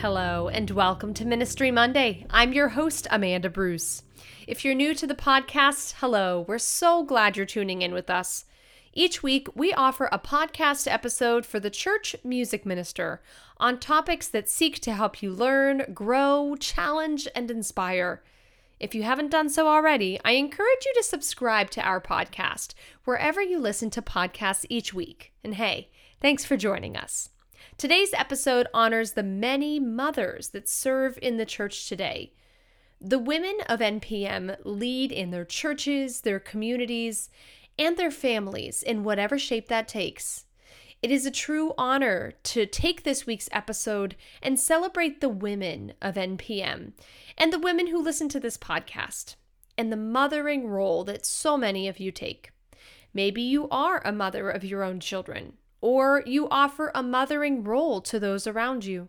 Hello, and welcome to Ministry Monday. I'm your host, Amanda Bruce. If you're new to the podcast, hello. We're so glad you're tuning in with us. Each week, we offer a podcast episode for the church music minister on topics that seek to help you learn, grow, challenge, and inspire. If you haven't done so already, I encourage you to subscribe to our podcast wherever you listen to podcasts each week. And hey, thanks for joining us. Today's episode honors the many mothers that serve in the church today. The women of NPM lead in their churches, their communities, and their families in whatever shape that takes. It is a true honor to take this week's episode and celebrate the women of NPM and the women who listen to this podcast and the mothering role that so many of you take. Maybe you are a mother of your own children or you offer a mothering role to those around you.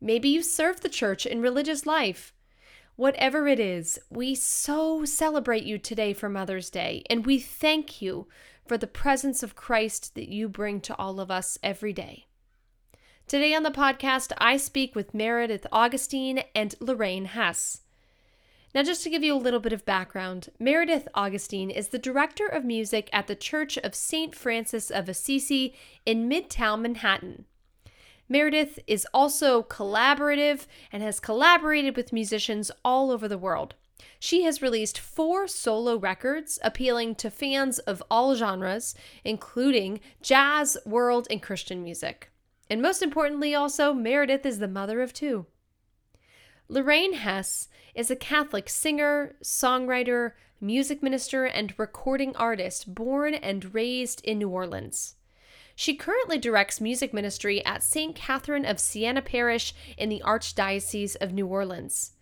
Maybe you serve the church in religious life. Whatever it is, we so celebrate you today for Mother's Day, and we thank you for the presence of Christ that you bring to all of us every day. Today on the podcast, I speak with Meredith Augustin and Lorraine Hess. Now, just to give you a little bit of background, Meredith Augustin is the director of music at the Church of St. Francis of Assisi in Midtown Manhattan. Meredith is also collaborative and has collaborated with musicians all over the world. She has released four solo records appealing to fans of all genres, including jazz, world, and Christian music. And most importantly, also, Meredith is the mother of two. Lorraine Hess is a Catholic singer, songwriter, music minister, and recording artist born and raised in New Orleans. She currently directs music ministry at St. Catherine of Siena Parish in the Archdiocese of New Orleans.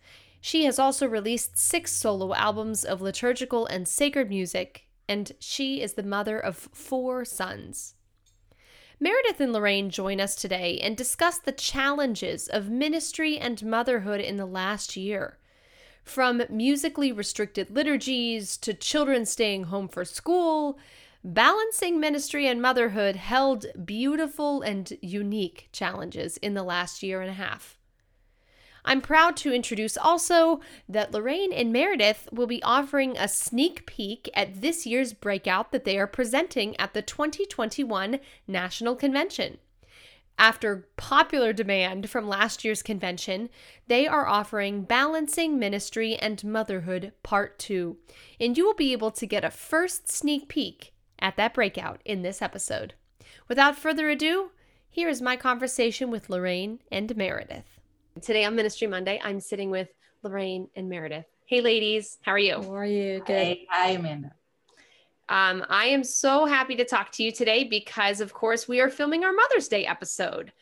She has also released six solo albums of liturgical and sacred music, and she is the mother of four sons. Meredith and Lorraine join us today and discuss the challenges of ministry and motherhood in the last year. From musically restricted liturgies to children staying home for school, balancing ministry and motherhood held beautiful and unique challenges in the last year and a half. I'm proud to introduce also that Lorraine and Meredith will be offering a sneak peek at this year's breakout that they are presenting at the 2021 National Convention. After popular demand from last year's convention, they are offering Balancing Ministry and Motherhood Part 2, and you will be able to get a first sneak peek at that breakout in this episode. Without further ado, here is my conversation with Lorraine and Meredith. Today on Ministry Monday, I'm sitting with Lorraine and Meredith. Hey, ladies, how are you? How are you? Good. Hey, hi, Amanda. Um, I am so happy to talk to you today because, of course, we are filming our Mother's Day episode.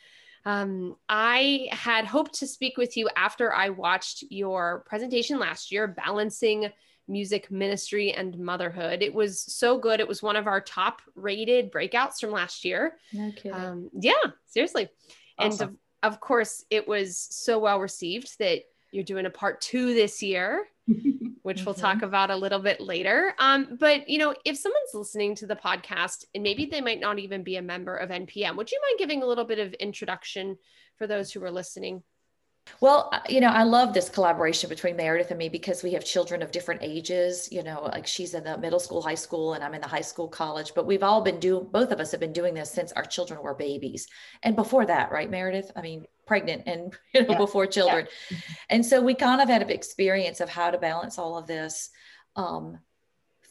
Um, I had hoped to speak with you after I watched your presentation last year, Balancing Music Ministry and Motherhood. It was so good. It was one of our top rated breakouts from last year. No kidding. Um, yeah, seriously. Awesome. And of course, it was so well received that you're doing a part two this year, which we'll talk about a little bit later. Um, but you know, if someone's listening to the podcast and maybe they might not even be a member of NPM, would you mind giving a little bit of introduction for those who are listening? Well, you know, I love this collaboration between Meredith and me because we have children of different ages. You know, like she's in the middle school, high school, and I'm in the high school, college. But we've all been doing, both of us have been doing this since our children were babies. And before that, right, Meredith? I mean, pregnant and, you know, yeah. before children. Yeah. And so we kind of had an experience of how to balance all of this um,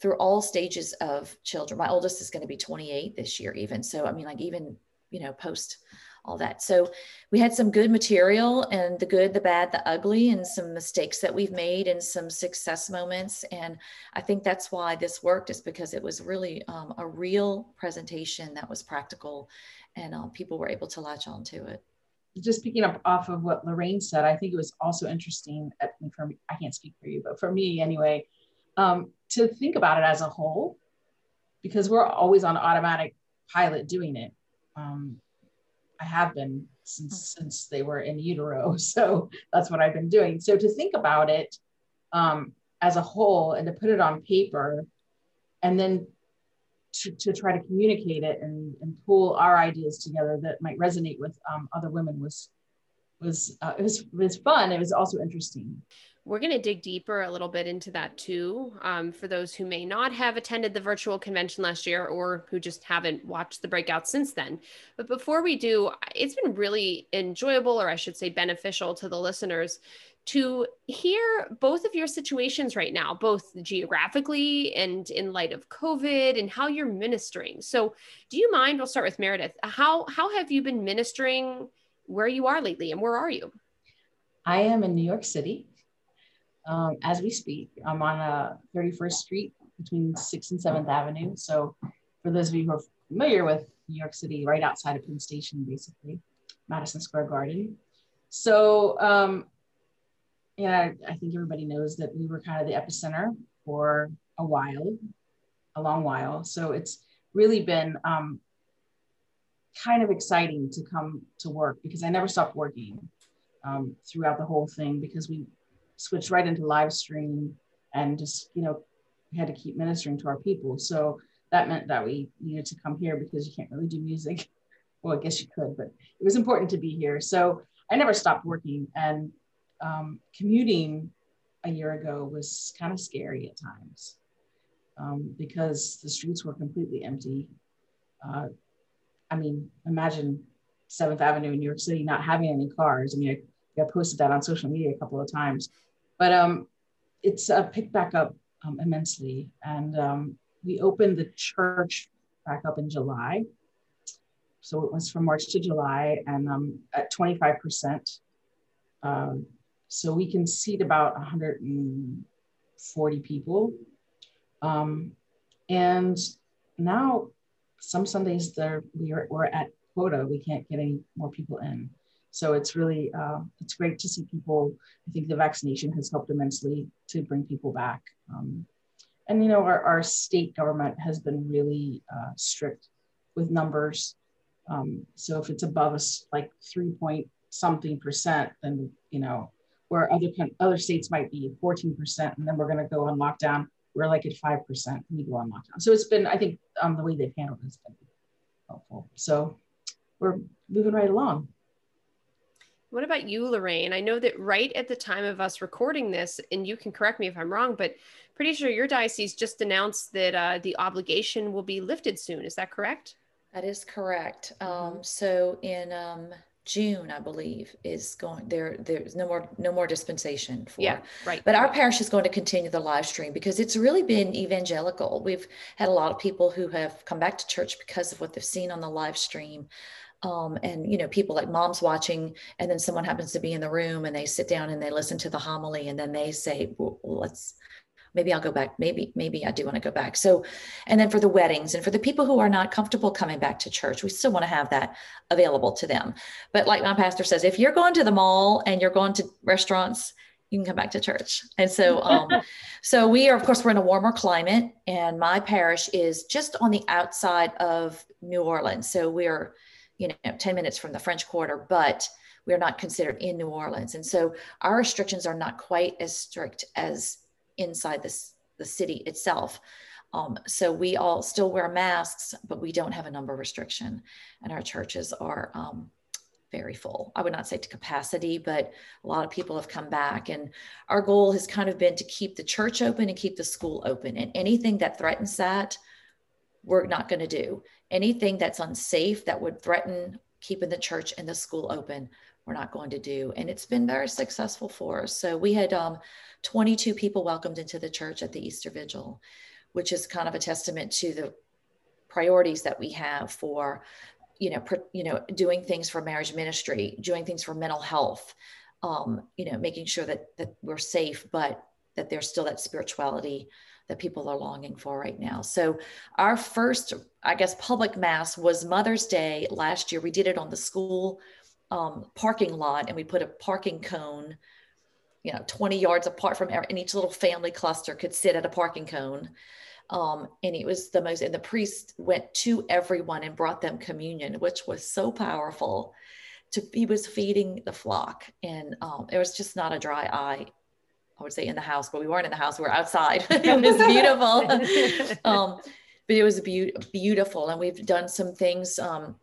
through all stages of children. My oldest is going to be 28 this year, even. So, I mean, like, even, you know, post all that. So we had some good material and the good, the bad, the ugly, and some mistakes that we've made and some success moments. And I think that's why this worked is because it was really um, a real presentation that was practical and uh, people were able to latch on to it. Just picking up off of what Lorraine said, I think it was also interesting uh, for me, I can't speak for you, but for me anyway, um, to think about it as a whole, because we're always on automatic pilot doing it. Um, I have been since mm-hmm. since they were in utero. So that's what I've been doing. So to think about it um, as a whole and to put it on paper, and then to, to try to communicate it and, and pull our ideas together that might resonate with um, other women was was uh, it was it was fun. It was also interesting. We're going to dig deeper a little bit into that too. Um, for those who may not have attended the virtual convention last year or who just haven't watched the breakout since then. But before we do, it's been really enjoyable, or I should say beneficial to the listeners to hear both of your situations right now, both geographically and in light of COVID and how you're ministering. So, do you mind? We'll start with Meredith. How how have you been ministering where you are lately, and where are you? I am in New York City um, as we speak. I'm on uh, 31st Street between 6th and 7th Avenue. So, for those of you who are familiar with New York City, right outside of Penn Station, basically, Madison Square Garden. So, um, yeah, I think everybody knows that we were kind of the epicenter for a while, a long while. So, it's really been um, kind of exciting to come to work because I never stopped working um, throughout the whole thing because we switched right into live stream and just, you know, had to keep ministering to our people. So that meant that we needed to come here because you can't really do music. Well, I guess you could, but it was important to be here. So I never stopped working and um, commuting a year ago was kind of scary at times um, because the streets were completely empty. Uh, I mean, imagine Seventh Avenue in New York City not having any cars. I mean, I, posted that on social media a couple of times. But um, it's uh, picked back up um, immensely. And um, we opened the church back up in July. So it was from March to July and um, at 25%. Um, so we can seat about 140 people. Um, and now some Sundays there we are, we're at quota. We can't get any more people in. So it's really, uh, it's great to see people. I think the vaccination has helped immensely to bring people back. Um, and, you know, our, our state government has been really uh, strict with numbers. Um, so if it's above us, like three point something percent, then, you know, where other, other states might be 14%, and then we're going to go on lockdown. We're like at 5% we go on lockdown. So it's been, I think um, the way they've handled it has been helpful. So we're moving right along. What about you, Lorraine? I know that right at the time of us recording this, and you can correct me if I'm wrong, but pretty sure your diocese just announced that uh, the obligation will be lifted soon. Is that correct? That is correct. Mm-hmm. Um, so in um, June, I believe, is going there. There's no more no more dispensation for. Yeah, right. But our parish is going to continue the live stream because it's really been evangelical. We've had a lot of people who have come back to church because of what they've seen on the live stream um, and you know people like moms watching and then someone happens to be in the room and they sit down and they listen to the homily and then they say well, let's maybe i'll go back maybe maybe i do want to go back. So and then for the weddings and for the people who are not comfortable coming back to church we still want to have that available to them. But like my pastor says if you're going to the mall and you're going to restaurants you can come back to church. And so um so we are of course we're in a warmer climate and my parish is just on the outside of new orleans. So we're you know 10 minutes from the french quarter but we're not considered in new orleans and so our restrictions are not quite as strict as inside this the city itself um, so we all still wear masks but we don't have a number restriction and our churches are um, very full. I would not say to capacity, but a lot of people have come back. And our goal has kind of been to keep the church open and keep the school open. And anything that threatens that, we're not going to do. Anything that's unsafe that would threaten keeping the church and the school open, we're not going to do. And it's been very successful for us. So we had um, 22 people welcomed into the church at the Easter Vigil, which is kind of a testament to the priorities that we have for you know you know doing things for marriage ministry doing things for mental health um, you know making sure that that we're safe but that there's still that spirituality that people are longing for right now so our first i guess public mass was mother's day last year we did it on the school um, parking lot and we put a parking cone you know 20 yards apart from every, and each little family cluster could sit at a parking cone um, and it was the most, and the priest went to everyone and brought them communion, which was so powerful. To he was feeding the flock, and um, there was just not a dry eye. I would say in the house, but we weren't in the house; we were outside. it was beautiful, um, but it was be- beautiful, and we've done some things um,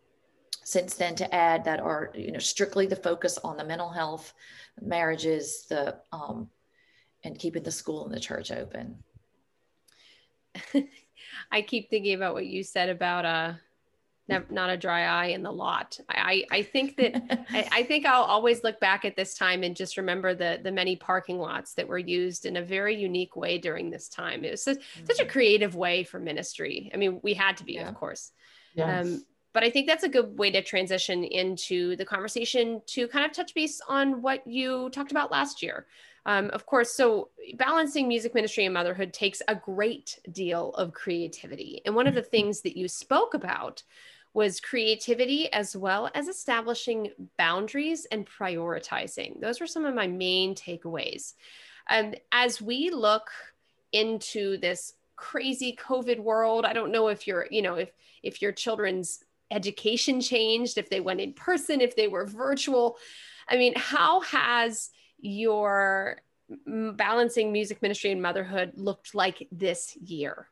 since then to add that are you know strictly the focus on the mental health, marriages, the um, and keeping the school and the church open. I keep thinking about what you said about uh not a dry eye in the lot. I, I think that I, I, think I'll always look back at this time and just remember the the many parking lots that were used in a very unique way during this time. It was such, mm-hmm. such a mm-hmm. creative way for ministry. I mean, we had to be, yeah. of course. Yes. Um, but I think that's a good way to transition into the conversation to kind of touch base on what you talked about last year, um, of course, so balancing music ministry and motherhood takes a great deal of creativity. And one of the things that you spoke about was creativity as well as establishing boundaries and prioritizing. Those were some of my main takeaways. Um, as we look into this crazy COVID world, I don't know if you're, you know, if if your children's education changed, if they went in person, if they were virtual. I mean, how has your balancing music ministry and motherhood looked like this year?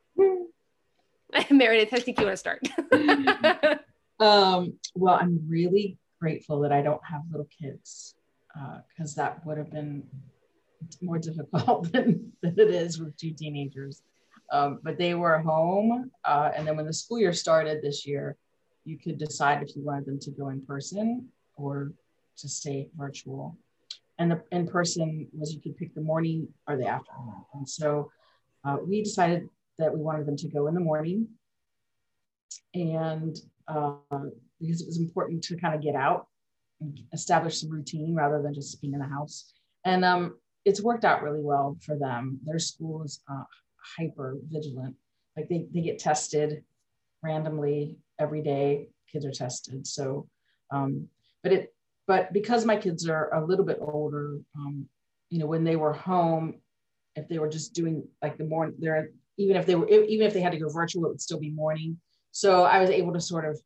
Meredith, I think you want to start. um, well, I'm really grateful that I don't have little kids because uh, that would have been more difficult than, than it is with two teenagers. Um, but they were home. Uh, and then when the school year started this year, you could decide if you wanted them to go in person or to stay virtual and the in person was you could pick the morning or the afternoon. And so uh, we decided that we wanted them to go in the morning, and uh, because it was important to kind of get out and establish some routine rather than just being in the house. And um, it's worked out really well for them. Their school is uh, hyper vigilant. Like they, they get tested randomly every day. Kids are tested. So, um, but it but because my kids are a little bit older, um, you know, when they were home, if they were just doing like the morning, there, even if they were, even if they had to go virtual, it would still be morning. So I was able to sort of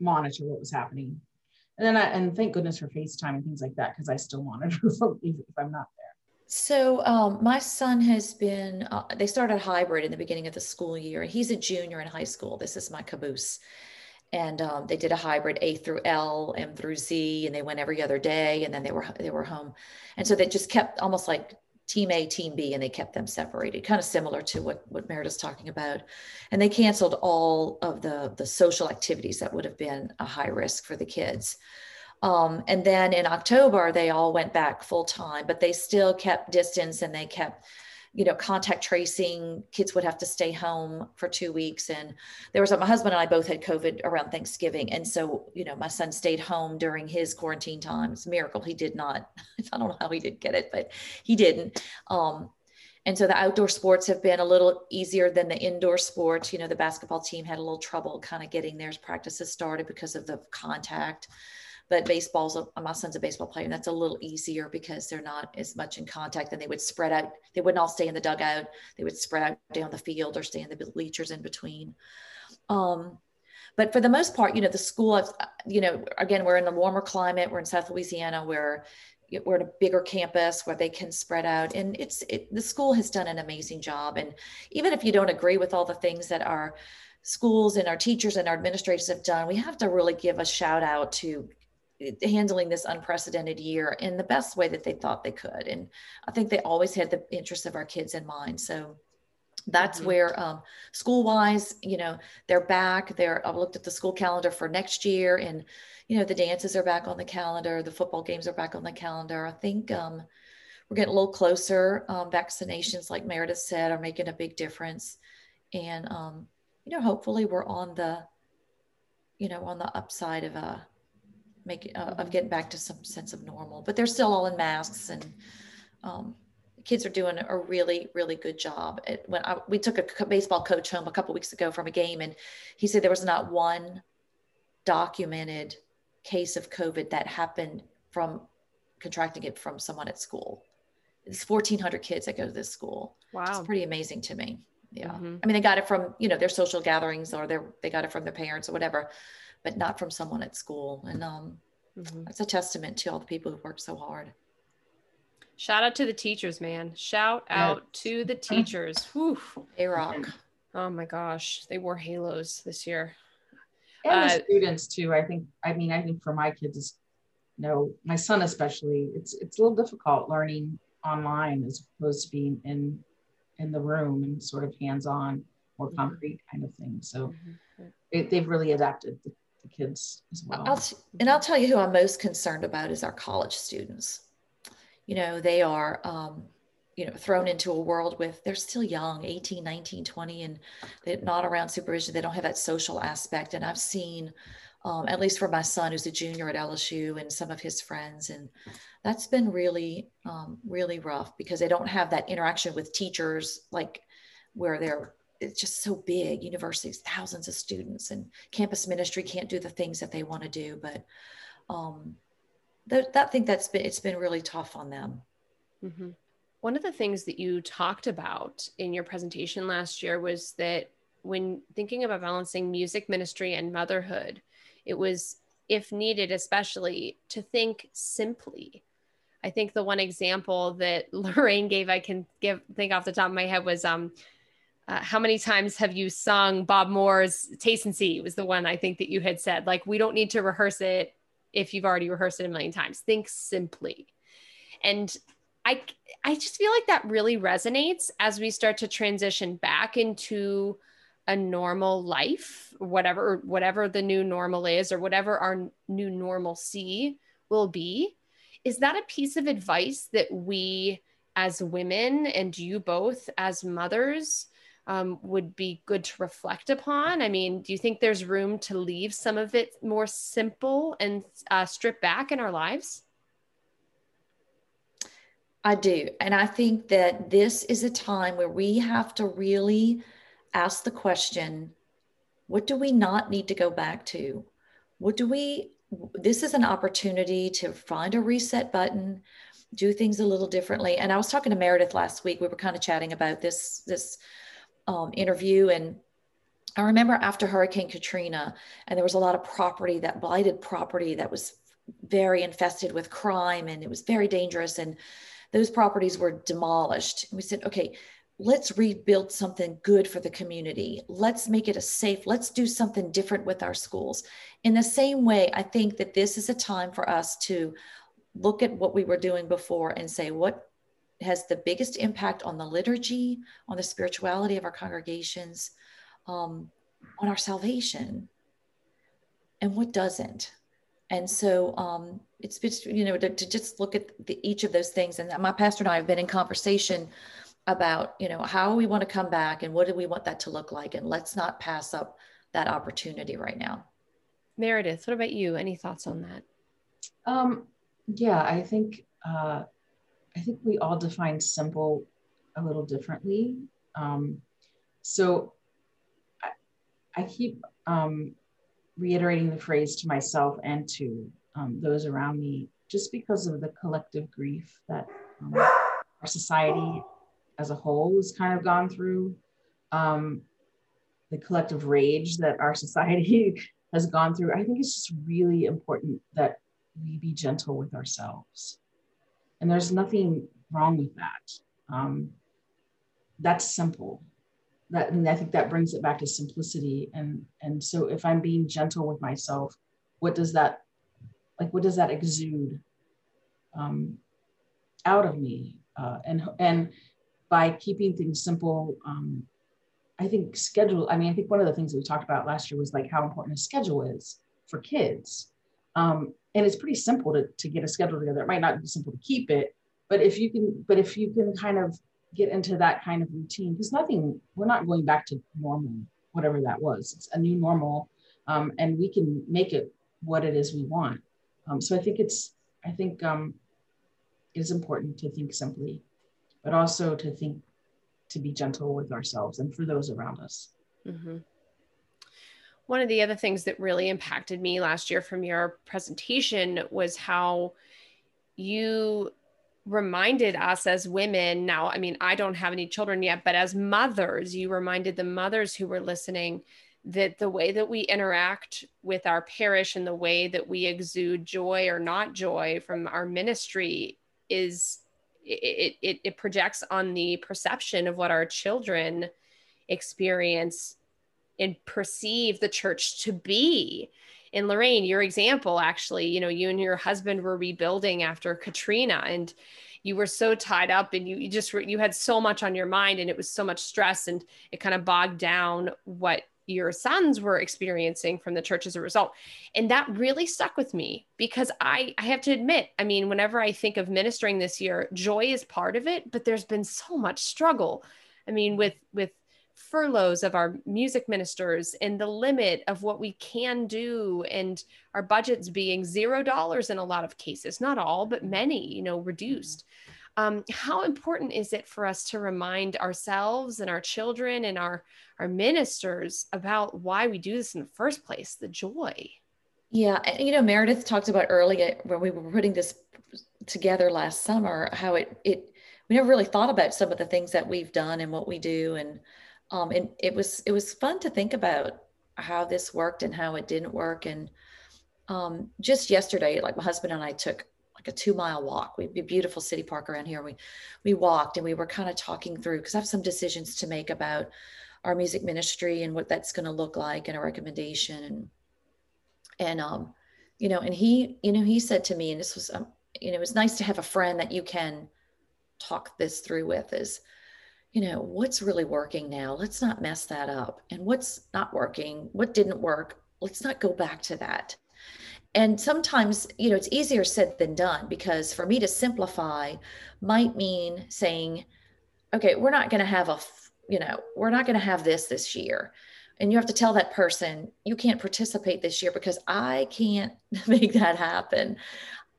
monitor what was happening. And then I, and thank goodness for FaceTime and things like that, because I still monitor if, if I'm not there. So um, my son has been, uh, they started hybrid in the beginning of the school year. He's a junior in high school. This is my caboose and um, they did a hybrid A through L, M through Z, and they went every other day, and then they were they were home, and so they just kept almost like team A, team B, and they kept them separated, kind of similar to what what Meredith's talking about, and they canceled all of the the social activities that would have been a high risk for the kids. Um, and then in October, they all went back full time, but they still kept distance and they kept you know, contact tracing, kids would have to stay home for two weeks. And there was my husband and I both had COVID around Thanksgiving. And so, you know, my son stayed home during his quarantine time. It's a miracle. He did not, I don't know how he did get it, but he didn't. Um, and so the outdoor sports have been a little easier than the indoor sports. You know, the basketball team had a little trouble kind of getting their practices started because of the contact but baseball's a, my son's a baseball player and that's a little easier because they're not as much in contact and they would spread out they wouldn't all stay in the dugout they would spread out down the field or stay in the bleachers in between. Um, but for the most part you know the school you know again we're in a warmer climate we're in south louisiana where we're at a bigger campus where they can spread out and it's it, the school has done an amazing job and even if you don't agree with all the things that our schools and our teachers and our administrators have done, we have to really give a shout out to handling this unprecedented year in the best way that they thought they could. And I think they always had the interests of our kids in mind. So that's mm-hmm. where um, school wise, you know, they're back. They're, I've looked at the school calendar for next year and, you know, the dances are back on the calendar. The football games are back on the calendar. I think um, we're getting a little closer. Um, vaccinations, like Meredith said, are making a big difference. And, um, you know, hopefully we're on the, you know, on the upside of a, making uh, of getting back to some sense of normal. But they're still all in masks, and um, kids are doing a really, really good job. It, when I, we took a baseball coach home a couple weeks ago from a game, and he said there was not one documented case of COVID that happened from contracting it from someone at school. It's 1,400 kids that go to this school. Wow, it's pretty amazing to me. Yeah, mm-hmm. I mean they got it from you know their social gatherings or their they got it from their parents or whatever but not from someone at school. And um, mm-hmm. that's a testament to all the people who worked so hard. Shout out to the teachers, man. Shout out to the teachers. Whew. A rock. Oh my gosh. They wore halos this year. And uh, the students too. I think, I mean, I think for my kids, you know, my son especially, it's it's a little difficult learning online as opposed to being in in the room and sort of hands-on, more mm-hmm. concrete kind of thing. So mm-hmm. it, they've really adapted the the kids as well. I'll, and I'll tell you who I'm most concerned about is our college students. You know, they are, um, you know, thrown into a world with, they're still young, 18, 19, 20, and they're not around supervision. They don't have that social aspect. And I've seen, um, at least for my son, who's a junior at LSU and some of his friends. And that's been really, um, really rough because they don't have that interaction with teachers, like where they're it's just so big universities thousands of students and campus ministry can't do the things that they want to do but um that, that thing that's been it's been really tough on them mm-hmm. one of the things that you talked about in your presentation last year was that when thinking about balancing music ministry and motherhood it was if needed especially to think simply i think the one example that lorraine gave i can give think off the top of my head was um uh, how many times have you sung Bob Moore's Taste and See was the one I think that you had said. Like, we don't need to rehearse it if you've already rehearsed it a million times. Think simply. And I, I just feel like that really resonates as we start to transition back into a normal life, whatever, whatever the new normal is, or whatever our new normalcy will be. Is that a piece of advice that we as women and you both as mothers um, would be good to reflect upon? I mean, do you think there's room to leave some of it more simple and uh, strip back in our lives? I do. And I think that this is a time where we have to really ask the question what do we not need to go back to? What do we, this is an opportunity to find a reset button, do things a little differently. And I was talking to Meredith last week. We were kind of chatting about this, this um, interview and I remember after Hurricane Katrina, and there was a lot of property that blighted property that was very infested with crime and it was very dangerous. And those properties were demolished. And we said, okay, let's rebuild something good for the community. Let's make it a safe, let's do something different with our schools. In the same way, I think that this is a time for us to look at what we were doing before and say, what has the biggest impact on the liturgy, on the spirituality of our congregations, um, on our salvation, and what doesn't. And so um, it's, it's you know to, to just look at the, each of those things. And my pastor and I have been in conversation about you know how we want to come back and what do we want that to look like, and let's not pass up that opportunity right now. Meredith, what about you? Any thoughts on that? Um, yeah, I think uh, I think we all define simple a little differently. Um, so I, I keep um, reiterating the phrase to myself and to um, those around me, just because of the collective grief that um, our society as a whole has kind of gone through, um, the collective rage that our society has gone through. I think it's just really important that we be gentle with ourselves. And there's nothing wrong with that. Um, that's simple. that and I think that brings it back to simplicity. And and so if I'm being gentle with myself, what does that like what does that exude um, out of me? Uh, and and by keeping things simple, um, I think schedule. I mean, I think one of the things that we talked about last year was like how important a schedule is for kids. Um, and it's pretty simple to, to get a schedule together. It might not be simple to keep it, but if you can, but if you can kind of get into that kind of routine because nothing we're not going back to normal whatever that was it's a new normal um, and we can make it what it is we want um, so i think it's i think um, it is important to think simply but also to think to be gentle with ourselves and for those around us mm-hmm. One of the other things that really impacted me last year from your presentation was how you reminded us as women now i mean i don't have any children yet but as mothers you reminded the mothers who were listening that the way that we interact with our parish and the way that we exude joy or not joy from our ministry is it, it, it projects on the perception of what our children experience and perceive the church to be in Lorraine, your example, actually, you know, you and your husband were rebuilding after Katrina and you were so tied up and you, you just you had so much on your mind and it was so much stress and it kind of bogged down what your sons were experiencing from the church as a result. And that really stuck with me because I, I have to admit, I mean, whenever I think of ministering this year, joy is part of it, but there's been so much struggle. I mean, with, with furloughs of our music ministers and the limit of what we can do and our budgets being zero dollars in a lot of cases not all but many you know reduced. Um, how important is it for us to remind ourselves and our children and our our ministers about why we do this in the first place? The joy. Yeah you know meredith talked about earlier when we were putting this together last summer how it it we never really thought about some of the things that we've done and what we do and um, and it was it was fun to think about how this worked and how it didn't work. And um, just yesterday, like my husband and I took like a two mile walk. We a beautiful city park around here. We we walked and we were kind of talking through because I have some decisions to make about our music ministry and what that's going to look like and a recommendation and and um you know and he you know he said to me and this was um, you know it was nice to have a friend that you can talk this through with is you know, what's really working now? Let's not mess that up. And what's not working? What didn't work? Let's not go back to that. And sometimes, you know, it's easier said than done because for me to simplify might mean saying, okay, we're not going to have a, you know, we're not going to have this this year. And you have to tell that person, you can't participate this year because I can't make that happen.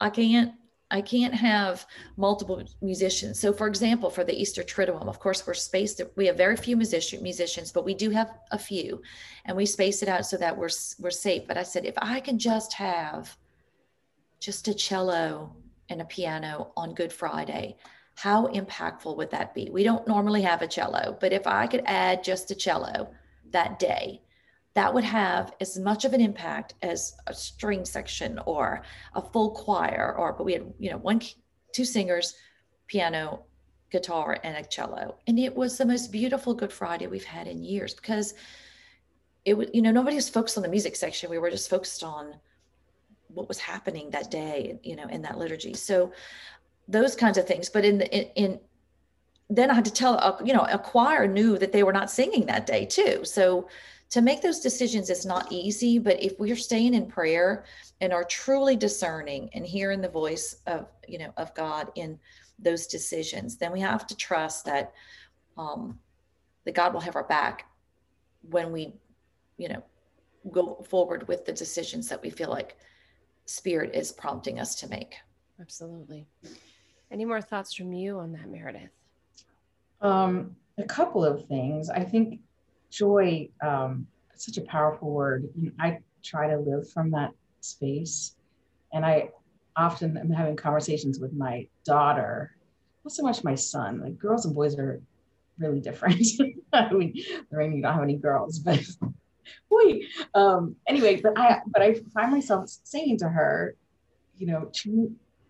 I can't I can't have multiple musicians. So, for example, for the Easter Triduum, of course, we're spaced. We have very few musician, musicians, but we do have a few, and we space it out so that we're we're safe. But I said, if I can just have just a cello and a piano on Good Friday, how impactful would that be? We don't normally have a cello, but if I could add just a cello that day, that would have as much of an impact as a string section or a full choir or but we had you know one two singers piano guitar and a cello. And it was the most beautiful good friday we've had in years because it was you know nobody was focused on the music section. We were just focused on what was happening that day you know in that liturgy. So those kinds of things. But in the in, in then i had to tell a, you know a choir knew that they were not singing that day too. So to make those decisions is not easy, but if we're staying in prayer and are truly discerning and hearing the voice of, you know, of God in those decisions, then we have to trust that um, that God will have our back when we, you know, go forward with the decisions that we feel like Spirit is prompting us to make. Absolutely. Any more thoughts from you on that, Meredith? Um, a couple of things. I think joy um, such a powerful word. You know, i try to live from that space and i often am having conversations with my daughter not so much my son like girls and boys are really different. I mean Lorraine, you don't have any girls but boy um anyway but i but i find myself saying to her you know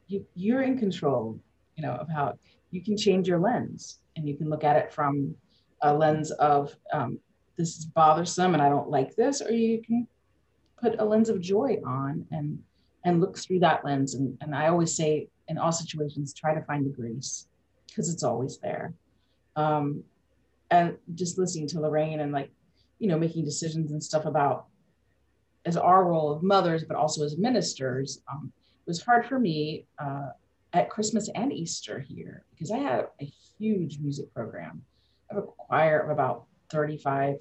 you, you're in control you know of how you can change your lens and you can look at it from a lens of um, this is bothersome and I don't like this, or you can put a lens of joy on and and look through that lens. And, and I always say in all situations, try to find the grace because it's always there. Um, and just listening to Lorraine and like, you know, making decisions and stuff about as our role of mothers, but also as ministers, um, it was hard for me uh, at Christmas and Easter here because I have a huge music program. I have a choir of about 35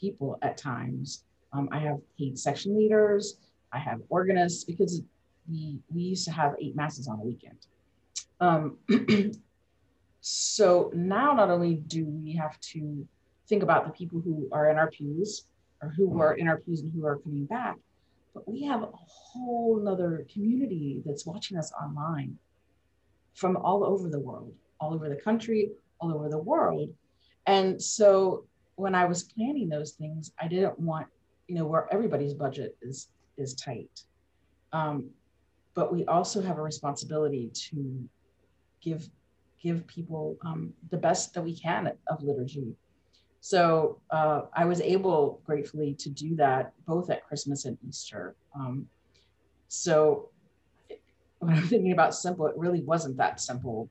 people at times. Um, I have paid section leaders. I have organists because we we used to have eight masses on a weekend. Um, so now not only do we have to think about the people who are in our pews or who were in our pews and who are coming back, but we have a whole nother community that's watching us online from all over the world, all over the country, all over the world. And so when I was planning those things, I didn't want, you know, where everybody's budget is is tight. Um, but we also have a responsibility to give give people um, the best that we can of liturgy. So uh, I was able, gratefully, to do that both at Christmas and Easter. Um, so when I'm thinking about simple, it really wasn't that simple.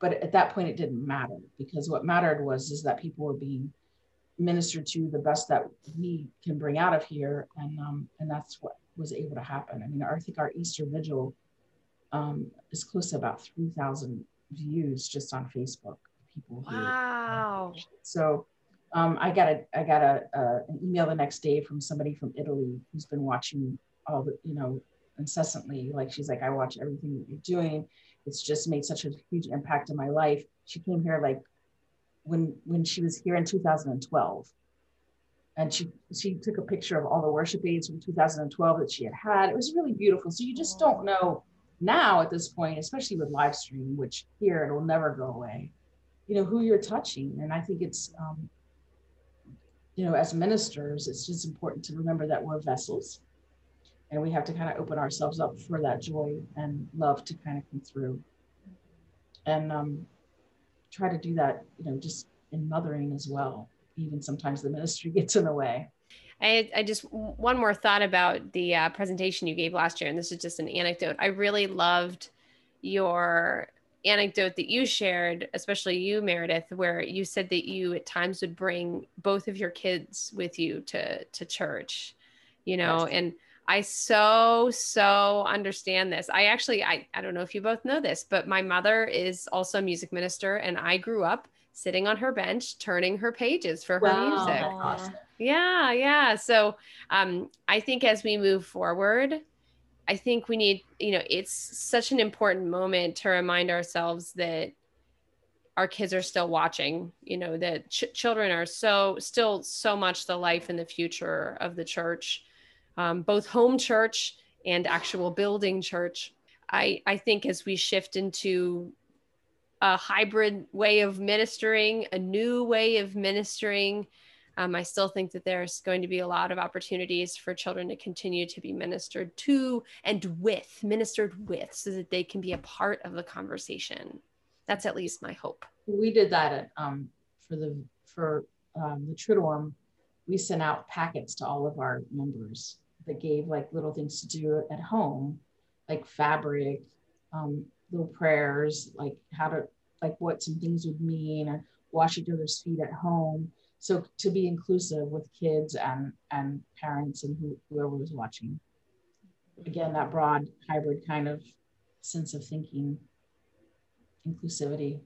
But at that point, it didn't matter because what mattered was is that people were being ministered to the best that we can bring out of here, and um, and that's what was able to happen. I mean, I think our Easter vigil um, is close to about 3,000 views just on Facebook. People. Wow. Who, so um, I got a I got a, uh, an email the next day from somebody from Italy who's been watching all the you know incessantly. Like she's like, I watch everything that you're doing. It's just made such a huge impact in my life. She came here like when when she was here in 2012 and she she took a picture of all the worship aids from 2012 that she had had. It was really beautiful. So you just don't know now at this point, especially with live stream, which here it'll never go away. You know who you're touching, and I think it's um, you know as ministers, it's just important to remember that we're vessels, and we have to kind of open ourselves up for that joy and love to kind of come through, and um, try to do that. You know, just in mothering as well even sometimes the ministry gets in the way. I, I just one more thought about the uh, presentation you gave last year, and this is just an anecdote. I really loved your anecdote that you shared, especially you, Meredith, where you said that you at times would bring both of your kids with you to to church, you know, yes. and I so so understand this. I actually I I don't know if you both know this, but my mother is also a music minister, and I grew up sitting on her bench turning her pages for her wow. music. Awesome. Yeah, yeah. So um, I think as we move forward, I think we need, you know, it's such an important moment to remind ourselves that our kids are still watching, you know, that ch- children are so, still so much the life and the future of the church, um, both home church and actual building church. I, I think as we shift into a hybrid way of ministering, a new way of ministering. Um, I still think that there's going to be a lot of opportunities for children to continue to be ministered to and with, ministered with, so that they can be a part of the conversation. That's at least my hope. We did that at, um, for the for um, the Triduum. We sent out packets to all of our members that gave like little things to do at home, like fabric, um, little prayers, like how to like what some things would mean or wash each other's feet at home. So to be inclusive with kids and and parents and who, whoever was watching. Again, that broad hybrid kind of sense of thinking, inclusivity.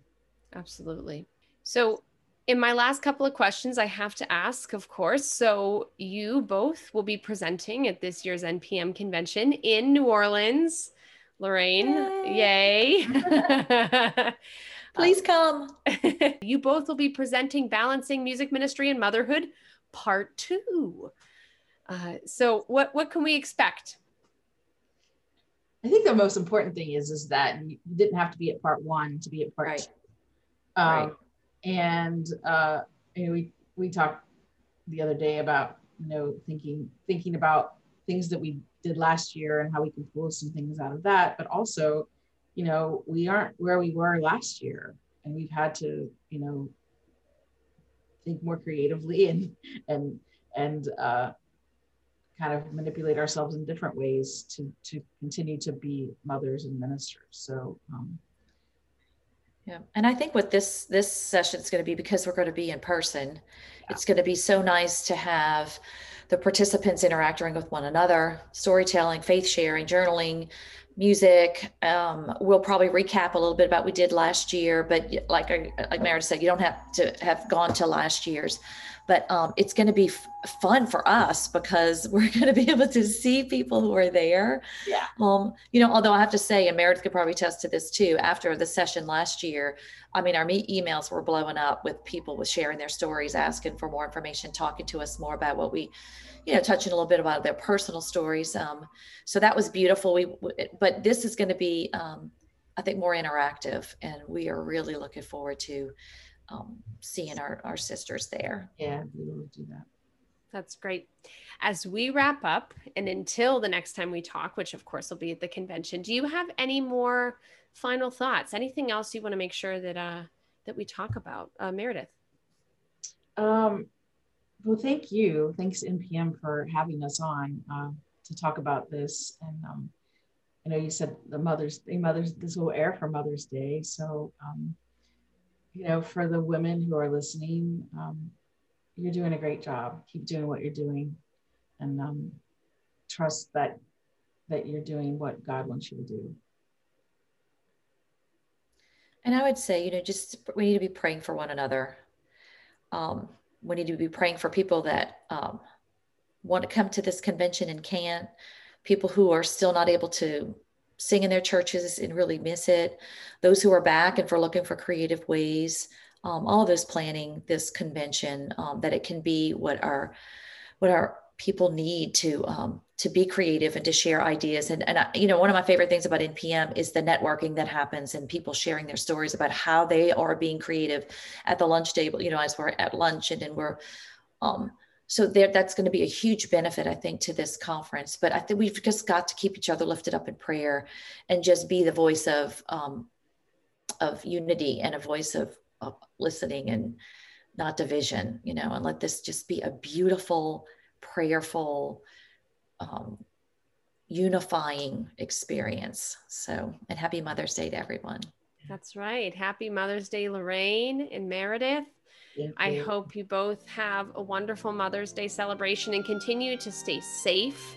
Absolutely. So in my last couple of questions, I have to ask, of course. So, you both will be presenting at this year's NPM convention in New Orleans. Lorraine, yay. yay. Please come. you both will be presenting Balancing Music Ministry and Motherhood Part 2. Uh, so what what can we expect? I think the most important thing is is that you didn't have to be at part one to be at part right. two. Um, right. And uh, you know, we we talked the other day about you know thinking thinking about things that we did last year and how we can pull some things out of that, but also you know, we aren't where we were last year and we've had to, you know, think more creatively and and and uh, kind of manipulate ourselves in different ways to to continue to be mothers and ministers. So. Um, yeah, and I think what this this session is going to be because we're going to be in person, yeah. it's going to be so nice to have the participants interacting with one another, storytelling, faith sharing, journaling, music. Um, we'll probably recap a little bit about what we did last year, but like like Meredith said, you don't have to have gone to last year's. But um, it's going to be f- fun for us because we're going to be able to see people who are there. Yeah. Um, you know, although I have to say, and Meredith could probably attest to this too. After the session last year, I mean, our me- emails were blowing up with people with sharing their stories, asking for more information, talking to us more about what we you know, touching a little bit about their personal stories. Um, so that was beautiful. We, but this is going to be, um, I think, more interactive, and we are really looking forward to um, seeing our our sisters there. Yeah, we will do that. That's great. As we wrap up, and until the next time we talk, which of course will be at the convention, do you have any more final thoughts? Anything else you want to make sure that uh, that we talk about, uh, Meredith? Um, well, thank you. Thanks NPM for having us on uh, to talk about this. And um, I know you said the Mother's Day, Mother's this will air for Mother's Day. So, um, you know, for the women who are listening, um, you're doing a great job. Keep doing what you're doing, and um, trust that that you're doing what God wants you to do. And I would say, you know, just we need to be praying for one another. Um, we need to be praying for people that um, want to come to this convention and can't, people who are still not able to sing in their churches and really miss it, those who are back and for looking for creative ways, um, all of those planning this convention, um, that it can be what our what our people need to um, to be creative and to share ideas. And, and I, you know, one of my favorite things about NPM is the networking that happens and people sharing their stories about how they are being creative at the lunch table, you know, as we're at lunch and then we're, um, so there, that's going to be a huge benefit, I think, to this conference. But I think we've just got to keep each other lifted up in prayer and just be the voice of, um, of unity and a voice of, of listening and not division, you know, and let this just be a beautiful, prayerful, um, unifying experience. So, and happy Mother's Day to everyone. That's right. Happy Mother's Day, Lorraine and Meredith. I hope you both have a wonderful Mother's Day celebration and continue to stay safe.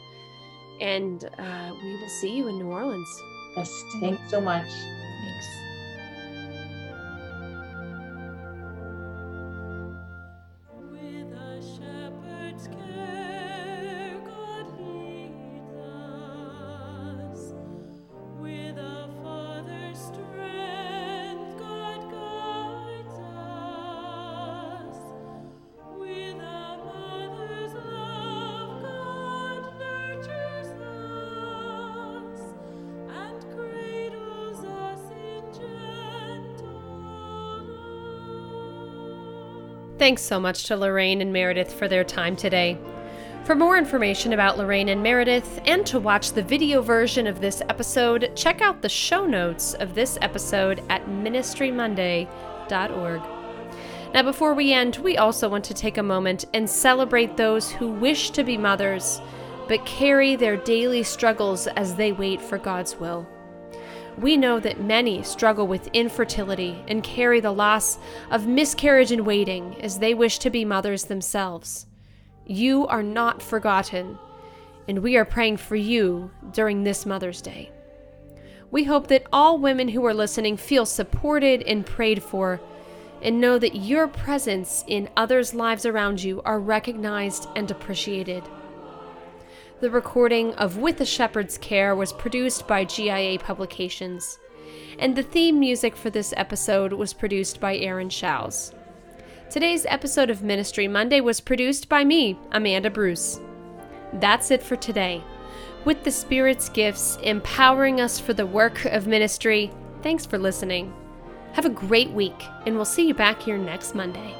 And uh, we will see you in New Orleans. Yes, thanks so much. Thanks so much to Lorraine and Meredith for their time today. For more information about Lorraine and Meredith and to watch the video version of this episode, check out the show notes of this episode at ministrymonday.org. Now, before we end, we also want to take a moment and celebrate those who wish to be mothers but carry their daily struggles as they wait for God's will. We know that many struggle with infertility and carry the loss of miscarriage and waiting as they wish to be mothers themselves. You are not forgotten, and we are praying for you during this Mother's Day. We hope that all women who are listening feel supported and prayed for, and know that your presence in others' lives around you are recognized and appreciated. The recording of With a Shepherd's Care was produced by GIA Publications, and the theme music for this episode was produced by Aaron Schaus. Today's episode of Ministry Monday was produced by me, Amanda Bruce. That's it for today. With the Spirit's gifts empowering us for the work of ministry, thanks for listening. Have a great week, and we'll see you back here next Monday.